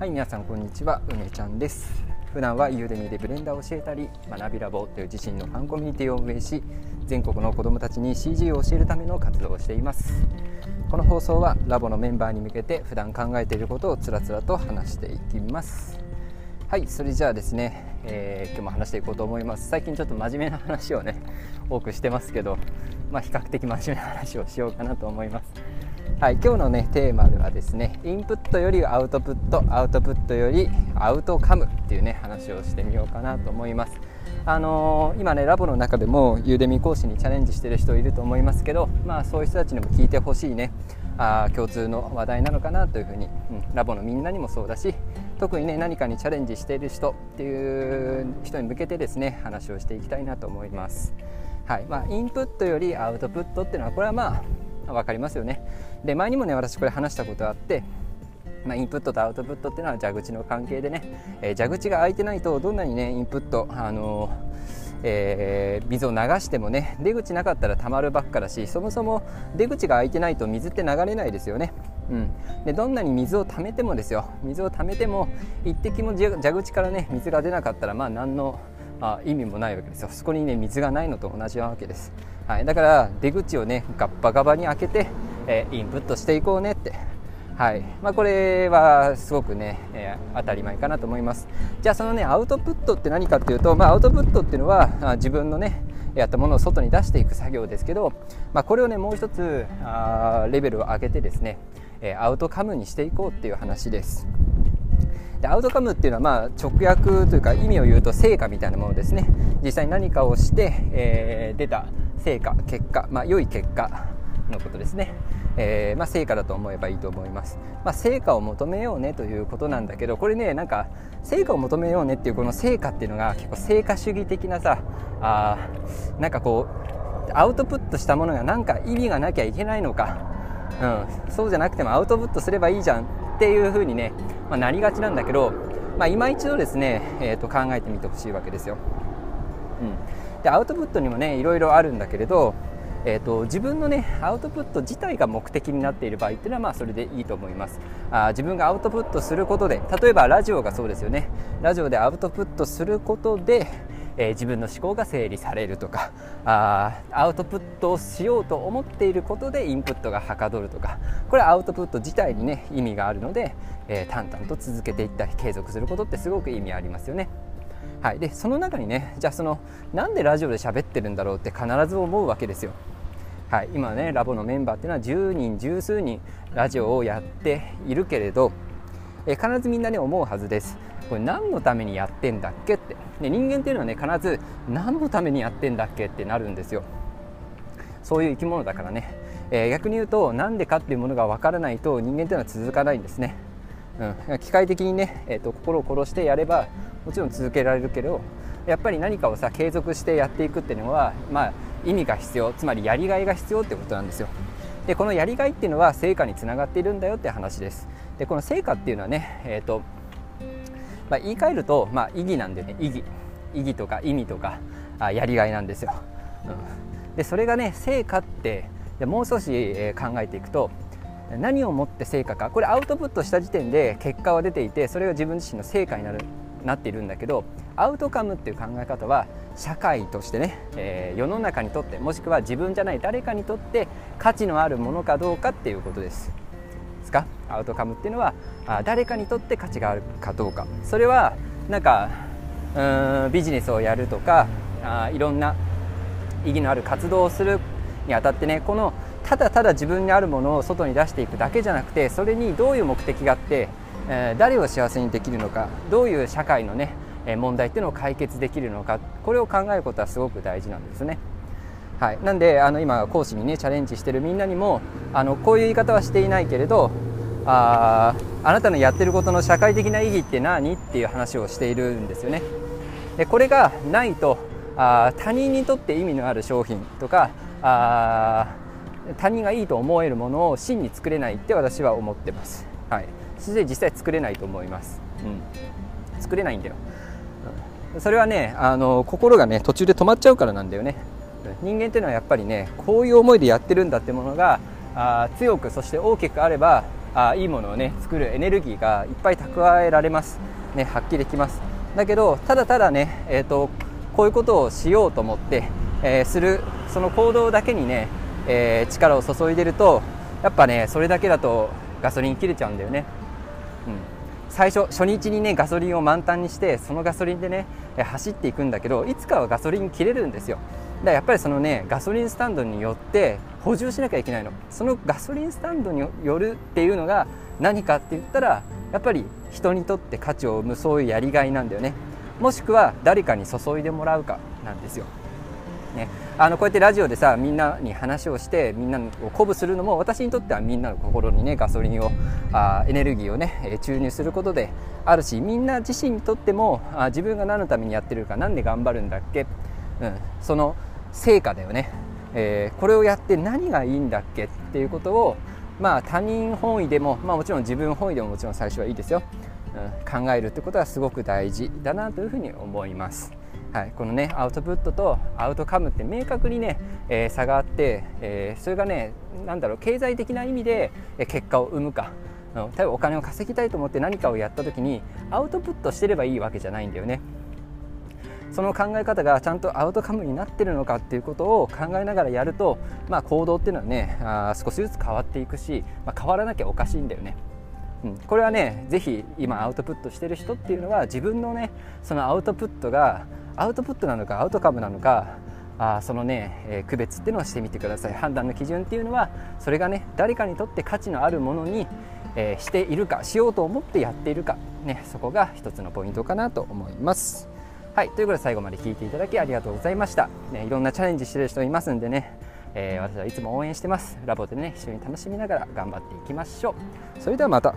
はい皆さんこんにちは。梅ちゃんです。普段はユーデミでブレンダーを教えたり学びラボという自身のファンコミュニティを運営し全国の子どもたちに CG を教えるための活動をしています。この放送はラボのメンバーに向けて普段考えていることをつらつらと話していきます。はいそれじゃあですね、えー、今日も話していこうと思います。最近ちょっと真面目な話をね多くしてますけどまあ、比較的真面目な話をしようかなと思います。はい、今日のねテーマではですねインプットよりアウトプットアウトプットよりアウトカムっていうね話をしてみようかなと思います。あのー、今ねラボの中でもユーデミ講師にチャレンジしてる人いると思いますけどまあそういう人たちにも聞いてほしいねあ共通の話題なのかなというふうに、うん、ラボのみんなにもそうだし特にね何かにチャレンジしている人っていう人に向けてですね話をしていきたいなと思います。はい。まあ、インプットよりアウトプットっていうのはこれはまあ分かりますよね。で前にもね私これ話したことあってまあ、インプットとアウトプットっていうのは蛇口の関係でね、えー、蛇口が開いてないとどんなにねインプット、あのーえー、水を流してもね出口なかったらたまるばっかだしそもそも出口が開いてないと水って流れないですよね。うん、でどんなに水を溜めてもですよ。水を溜めても一滴も蛇口からね水が出なかったらまあ何のあ意味もないわけですよ。そこにね水がないのと同じなわけです、はい、だから出口をねガッパガバに開けて、えー、インプットしていこうねって。はい。まあ、これはすごくね、えー、当たり前かなと思います。じゃあそのねアウトプットって何かっていうと、まあ、アウトプットっていうのは自分のねやったものを外に出していく作業ですけど、まあ、これをねもう一つあレベルを上げてですね、えアウトカムにしていこうっていう話です。でアウトカムっていうのはまあ直訳というか意味を言うと成果みたいなものですね。実際に何かをして、えー、出た成果結果、まあ、良い結果のことですね、えー、まあ、成果だと思えばいいと思います、まあ、成果を求めようねということなんだけどこれねなんか成果を求めようねっていうこの成果っていうのが結構成果主義的なさあなんかこうアウトプットしたものが何か意味がなきゃいけないのか、うん、そうじゃなくてもアウトプットすればいいじゃん。っていうふうにねまあ、なりがちなんだけど、まあ、今一度ですね、えー、と考えてみてほしいわけですよ。うん、でアウトプットにもねいろいろあるんだけれど、えーと、自分のねアウトプット自体が目的になっている場合っていうのはまあそれでいいと思います。あ自分がアウトプットすることで例えばラジオがそうですよね。ラジオでアウトプットすることでえー、自分の思考が整理されるとかあアウトプットをしようと思っていることでインプットがはかどるとかこれはアウトプット自体にね意味があるので、えー、淡々と続けていったり継続することってすごく意味ありますよね。はい、でその中にねじゃあそのなんでラジオで喋ってるんだろうって必ず思うわけですよ。はい、今ねラボのメンバーっていうのは10人十数人ラジオをやっているけれど、え、必ずみんなね思うはずです。これ何のためにやってんだっけって。で人間っていうのはね必ず何のためにやってんだっけってなるんですよ。そういう生き物だからね、えー、逆に言うと何でかっていうものが分からないと人間っていうのは続かないんですね、うん、機械的にね、えーと、心を殺してやればもちろん続けられるけどやっぱり何かをさ継続してやっていくっていうのは、まあ、意味が必要つまりやりがいが必要ってことなんですよ。でこのやりがいっていうのは成果につながっているんだよって話です。でこの成果っていうのはね、えーとまあ、言い換えると、まあ、意義なんでね意義。意義とか意味とかあやりがいなんですよ、うん、でそれがね成果ってもう少し、え、考えていくと何をもって成果か。これアウトプットした時点で結果は出ていてそれが自分自身の成果になるなっているんだけどアウトカムっていう考え方は社会としてね、えー、世の中にとってもしくは自分じゃない誰かにとって価値のあるものかどうかっていうことです。ですか？アウトカムっていうのは誰かにとって価値があるかどうかそれはなんかうんビジネスをやるとかあいろんな意義のある活動をするにあたってねこのただただ自分にあるものを外に出していくだけじゃなくてそれにどういう目的があって、えー、誰を幸せにできるのかどういう社会のね問題っていうのを解決できるのかこれを考えることはすごく大事なんですね。はい、なんであの今講師にねチャレンジしてるみんなにもあのこういう言い方はしていないけれどああなたのやってることの社会的な意義って何っていう話をしているんですよね。でこれがないとあ他人にとって意味のある商品とかあ他人がいいと思えるものを真に作れないって私は思ってます。はい、そして実際作れないと思います。うん、作れないんだよ。それはねあの心がね途中で止まっちゃうからなんだよね。人間っていうのはやっぱりねこういう思いでやってるんだってものがあ強くそして大きくあればあいいものをね作るエネルギーがいっぱい蓄えられます、ね、発揮できます。だけどただただね、えーと、こういうことをしようと思って、えー、するその行動だけにね、えー、力を注いでるとやっぱねそれだけだとガソリン切れちゃうんだよね、うん、最初初日にねガソリンを満タンにしてそのガソリンでね走っていくんだけどいつかはガソリン切れるんですよ。だやっぱりそのねガソリンスタンドによって補充しなきゃいけないの。そのガソリンスタンドによるっていうのが何かって言ったらやっぱり人にとって価値を生むそういうやりがいなんだよね。もしくは誰かに注いでもらうかなんですよ、ね、あのこうやってラジオでさみんなに話をしてみんなを鼓舞するのも私にとってはみんなの心にねガソリンをあエネルギーをね注入することであるしみんな自身にとってもあ自分が何のためにやってるか何で頑張るんだっけ、うん、その成果だよね、えー、これをやって何がいいんだっけっていうことをまあ他人本位でも、まあ、もちろん自分本位でももちろん最初はいいですよ、うん、考えるってことはすごく大事だなというふうに思います。はい、このねアウトプットとアウトカムって明確にね、えー、差があって、えー、それがねなんだろう経済的な意味で結果を生むか、例えばお金を稼ぎたいと思って何かをやった時にアウトプットしてればいいわけじゃないんだよね。その考え方がちゃんとアウトカムになってるのかっていうことを考えながらやると、まあ、行動っていうのはねあ少しずつ変わっていくし、まあ、変わらなきゃおかしいんだよね。うん、これはねぜひ今アウトプットしてる人っていうのは自分のねそのアウトプットがアウトプットなのかアウトカムなのかあそのね、えー、区別っていうのをしてみてください判断の基準っていうのはそれがね誰かにとって価値のあるものに、えー、しているかしようと思ってやっているか、ね、そこが一つのポイントかなと思います。はい、ということで最後まで聞いていただきありがとうございました。ね、いろんなチャレンジしてる人いますんでね、えー、私はいつも応援してます。ラボでね、一緒に楽しみながら頑張っていきましょう。それではまた。